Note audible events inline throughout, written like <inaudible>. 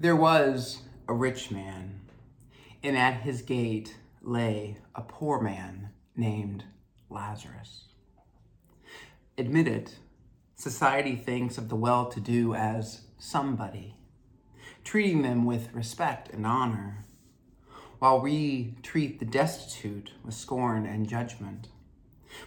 There was a rich man, and at his gate lay a poor man named Lazarus. Admit it, society thinks of the well to do as somebody, treating them with respect and honor, while we treat the destitute with scorn and judgment.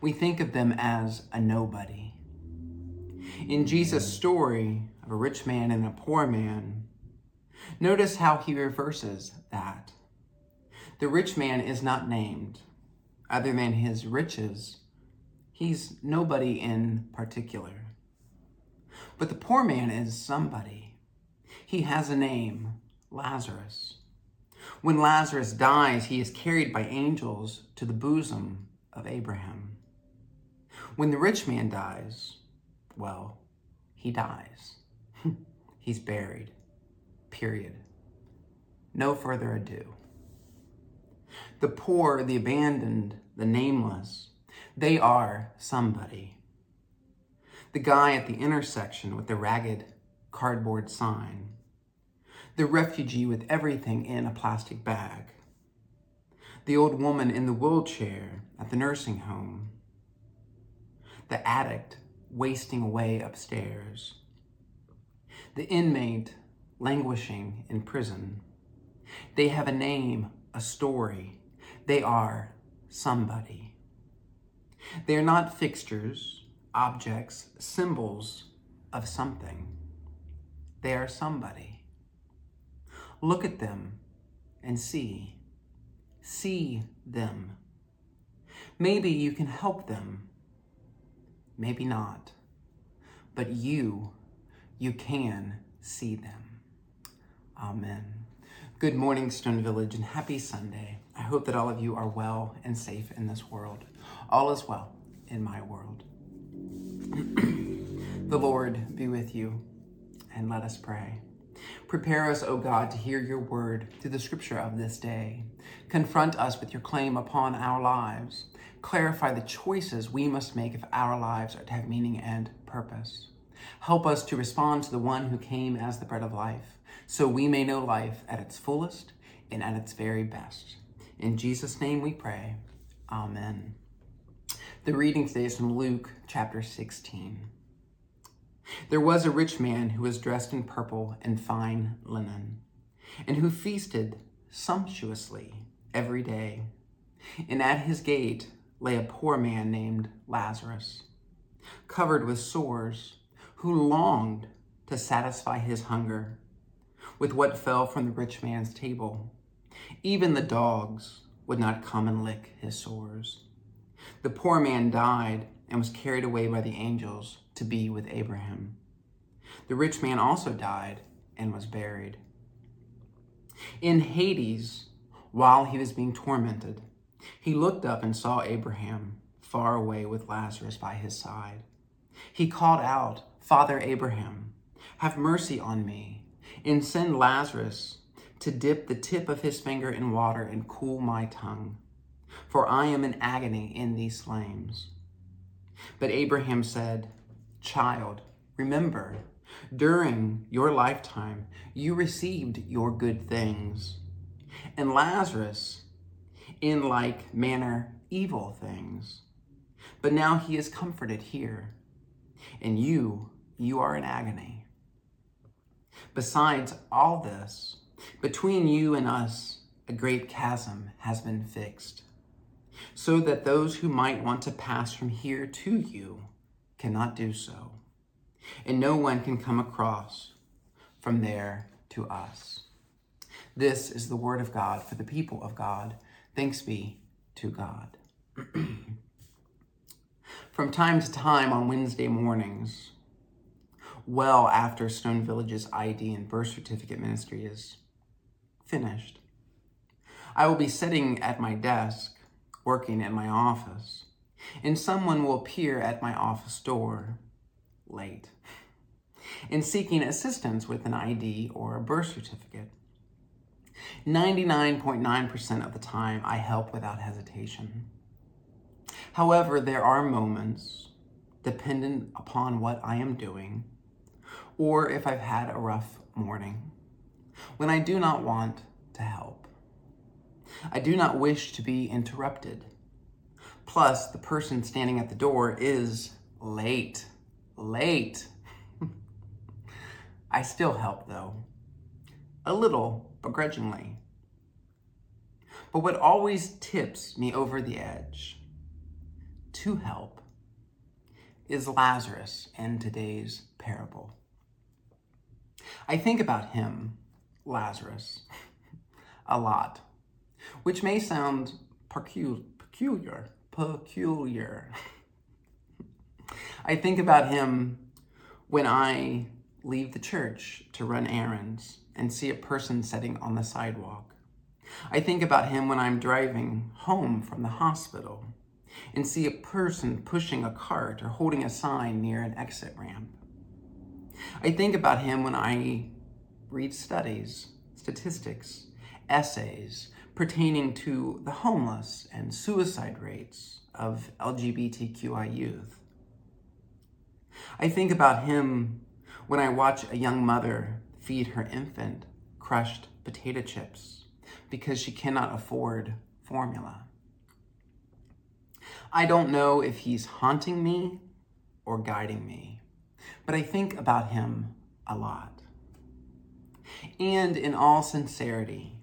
We think of them as a nobody. In Jesus' story of a rich man and a poor man, Notice how he reverses that. The rich man is not named, other than his riches. He's nobody in particular. But the poor man is somebody. He has a name, Lazarus. When Lazarus dies, he is carried by angels to the bosom of Abraham. When the rich man dies, well, he dies. <laughs> He's buried. Period. No further ado. The poor, the abandoned, the nameless, they are somebody. The guy at the intersection with the ragged cardboard sign. The refugee with everything in a plastic bag. The old woman in the wheelchair at the nursing home. The addict wasting away upstairs. The inmate languishing in prison. They have a name, a story. They are somebody. They are not fixtures, objects, symbols of something. They are somebody. Look at them and see. See them. Maybe you can help them. Maybe not. But you, you can see them. Amen. Good morning, Stone Village, and happy Sunday. I hope that all of you are well and safe in this world. All is well in my world. <clears throat> the Lord be with you, and let us pray. Prepare us, O God, to hear your word through the scripture of this day. Confront us with your claim upon our lives. Clarify the choices we must make if our lives are to have meaning and purpose. Help us to respond to the one who came as the bread of life so we may know life at its fullest and at its very best. In Jesus' name we pray. Amen. The reading today is from Luke chapter 16. There was a rich man who was dressed in purple and fine linen, and who feasted sumptuously every day. And at his gate lay a poor man named Lazarus, covered with sores, who longed to satisfy his hunger with what fell from the rich man's table. Even the dogs would not come and lick his sores. The poor man died and was carried away by the angels to be with Abraham. The rich man also died and was buried. In Hades, while he was being tormented, he looked up and saw Abraham far away with Lazarus by his side. He called out, Father Abraham, have mercy on me and send Lazarus to dip the tip of his finger in water and cool my tongue, for I am in agony in these flames. But Abraham said, Child, remember, during your lifetime, you received your good things, and Lazarus, in like manner, evil things. But now he is comforted here, and you, you are in agony. Besides all this, between you and us, a great chasm has been fixed, so that those who might want to pass from here to you cannot do so, and no one can come across from there to us. This is the word of God for the people of God. Thanks be to God. <clears throat> from time to time on Wednesday mornings, well after Stone Village's ID and birth certificate ministry is finished. I will be sitting at my desk, working in my office, and someone will appear at my office door late and seeking assistance with an ID or a birth certificate. 99.9% of the time, I help without hesitation. However, there are moments, dependent upon what I am doing, or if I've had a rough morning, when I do not want to help. I do not wish to be interrupted. Plus, the person standing at the door is late. Late. <laughs> I still help, though. A little, begrudgingly. But what always tips me over the edge to help is Lazarus in today's parable. I think about him, Lazarus, <laughs> a lot, which may sound peculiar, peculiar. <laughs> I think about him when I leave the church to run errands and see a person sitting on the sidewalk. I think about him when I'm driving home from the hospital and see a person pushing a cart or holding a sign near an exit ramp. I think about him when I read studies, statistics, essays pertaining to the homeless and suicide rates of LGBTQI youth. I think about him when I watch a young mother feed her infant crushed potato chips because she cannot afford formula. I don't know if he's haunting me or guiding me, but I think about him a lot. And in all sincerity,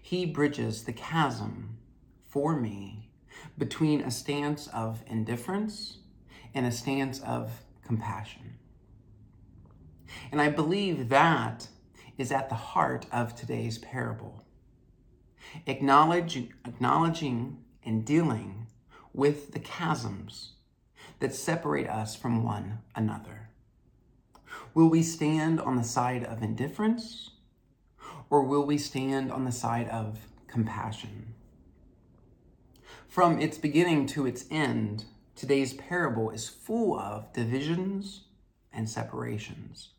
he bridges the chasm for me between a stance of indifference and a stance of compassion. And I believe that is at the heart of today's parable. Acknowledging and dealing with the chasms that separate us from one another. Will we stand on the side of indifference or will we stand on the side of compassion? From its beginning to its end, today's parable is full of divisions and separations.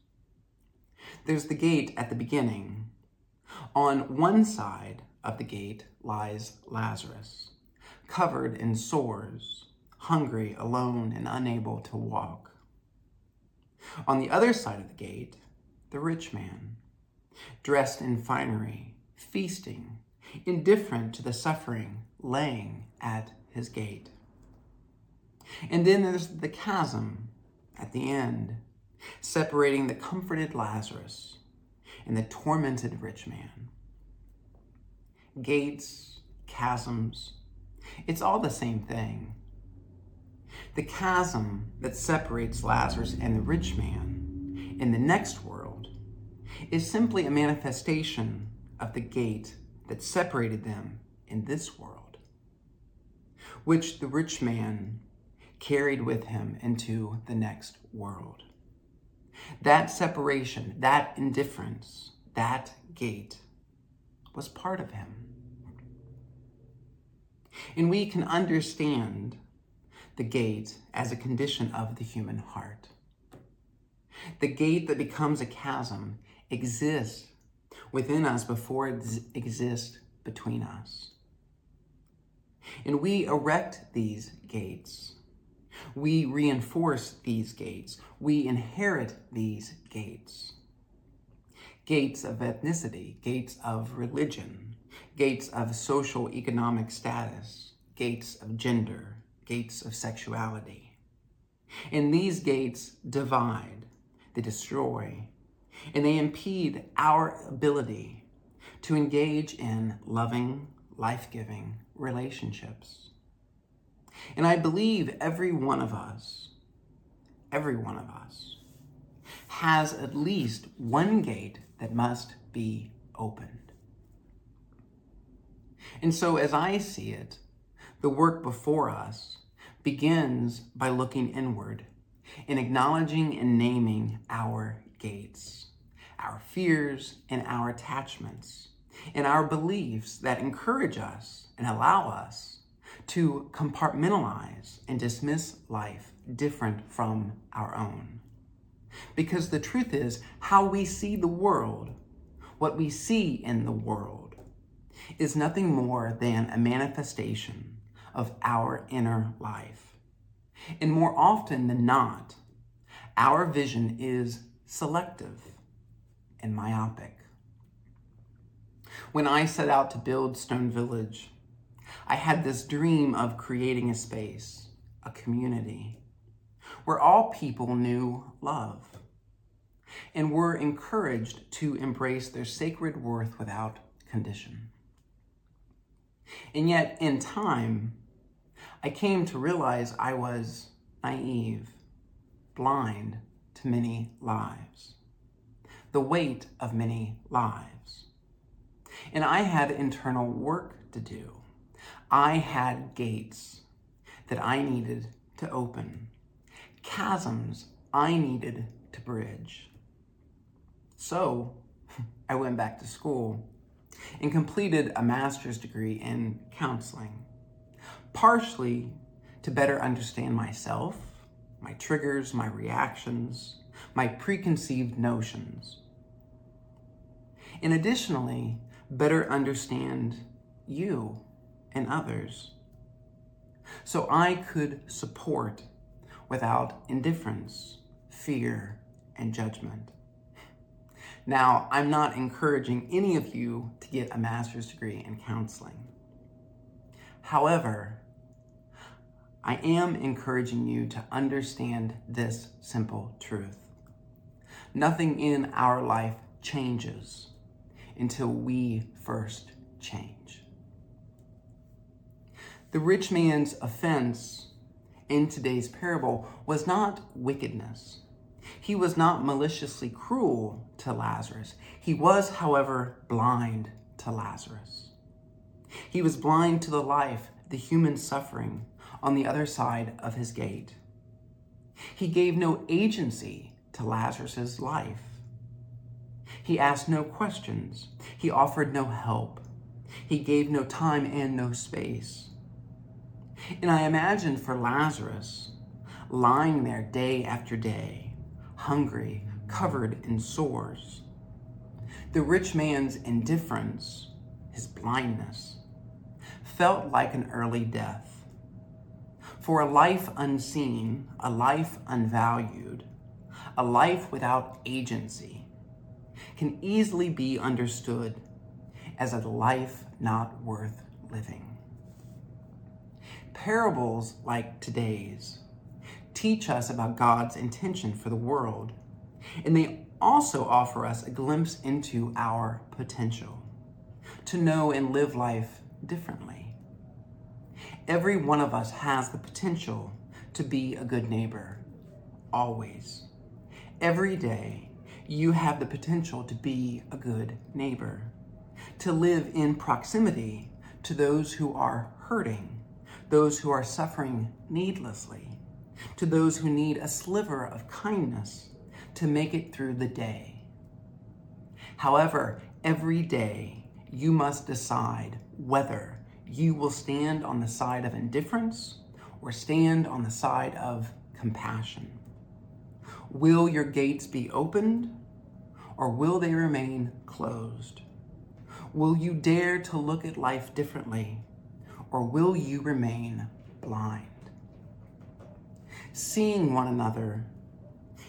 There's the gate at the beginning. On one side of the gate lies Lazarus, covered in sores, hungry, alone, and unable to walk. On the other side of the gate, the rich man, dressed in finery, feasting, indifferent to the suffering laying at his gate. And then there's the chasm at the end, separating the comforted Lazarus and the tormented rich man. Gates, chasms, it's all the same thing. The chasm that separates Lazarus and the rich man in the next world is simply a manifestation of the gate that separated them in this world, which the rich man carried with him into the next world. That separation, that indifference, that gate was part of him. And we can understand the gate as a condition of the human heart. The gate that becomes a chasm exists within us before it exists between us. And we erect these gates. We reinforce these gates. We inherit these gates. Gates of ethnicity, gates of religion, gates of social economic status, gates of gender, gates of sexuality. And these gates divide, they destroy, and they impede our ability to engage in loving, life giving relationships. And I believe every one of us, every one of us, has at least one gate that must be opened. And so, as I see it, the work before us begins by looking inward and acknowledging and naming our gates, our fears and our attachments, and our beliefs that encourage us and allow us to compartmentalize and dismiss life different from our own. Because the truth is, how we see the world, what we see in the world, is nothing more than a manifestation of our inner life. And more often than not, our vision is selective and myopic. When I set out to build Stone Village, I had this dream of creating a space, a community, where all people knew love and were encouraged to embrace their sacred worth without condition. And yet, in time, I came to realize I was naive, blind to many lives, the weight of many lives. And I had internal work to do. I had gates that I needed to open, chasms I needed to bridge. So <laughs> I went back to school and completed a master's degree in counseling, partially to better understand myself, my triggers, my reactions, my preconceived notions. And additionally, better understand you and others. So I could support without indifference, fear, and judgment. Now, I'm not encouraging any of you to get a master's degree in counseling. However, I am encouraging you to understand this simple truth. Nothing in our life changes until we first change. The rich man's offense in today's parable was not wickedness. He was not maliciously cruel to Lazarus. He was, however, blind to Lazarus. He was blind to the life, the human suffering on the other side of his gate. He gave no agency to Lazarus's life. He asked no questions. He offered no help. He gave no time and no space. And I imagine for Lazarus, lying there day after day, hungry, covered in sores, the rich man's indifference, his blindness, felt like an early death. For a life unseen, a life unvalued, a life without agency, can easily be understood as a life not worth living. Parables like today's teach us about God's intention for the world, and they also offer us a glimpse into our potential to know and live life differently. Every one of us has the potential to be a good neighbor, always. Every day, you have the potential to be a good neighbor, to live in proximity to those who are hurting those who are suffering needlessly, to those who need a sliver of kindness to make it through the day. However, every day you must decide whether you will stand on the side of indifference or stand on the side of compassion. Will your gates be opened or will they remain closed? Will you dare to look at life differently or will you remain blind? Seeing one another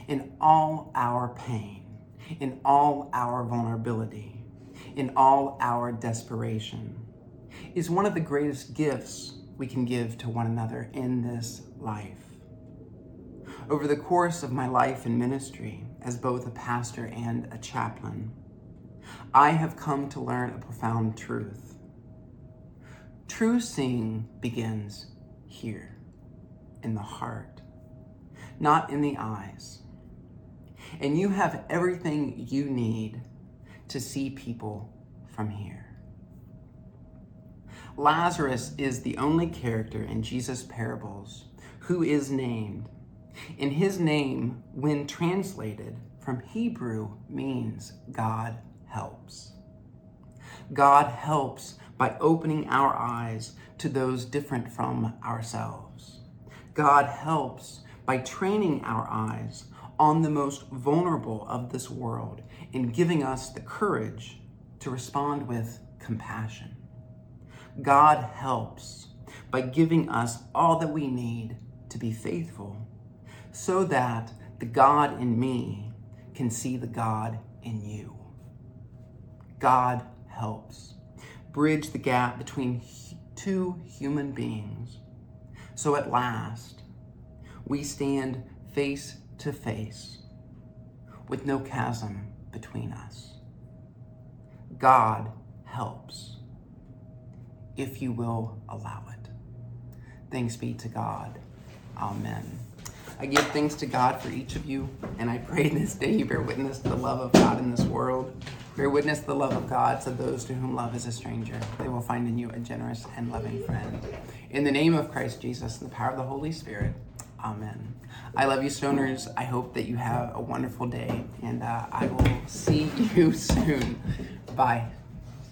in all our pain, in all our vulnerability, in all our desperation, is one of the greatest gifts we can give to one another in this life. Over the course of my life in ministry, as both a pastor and a chaplain, I have come to learn a profound truth True seeing begins here, in the heart, not in the eyes. And you have everything you need to see people from here. Lazarus is the only character in Jesus' parables who is named. And his name, when translated from Hebrew, means God helps. God helps by opening our eyes to those different from ourselves. God helps by training our eyes on the most vulnerable of this world and giving us the courage to respond with compassion. God helps by giving us all that we need to be faithful so that the God in me can see the God in you. God helps. Bridge the gap between two human beings. So at last, we stand face to face with no chasm between us. God helps if you will allow it. Thanks be to God. Amen. I give thanks to God for each of you, and I pray this day you bear witness to the love of God in this world. Bear witness to the love of God to those to whom love is a stranger. They will find in you a generous and loving friend. In the name of Christ Jesus and the power of the Holy Spirit, Amen. I love you, stoners. I hope that you have a wonderful day, and uh, I will see <laughs> you soon. Bye.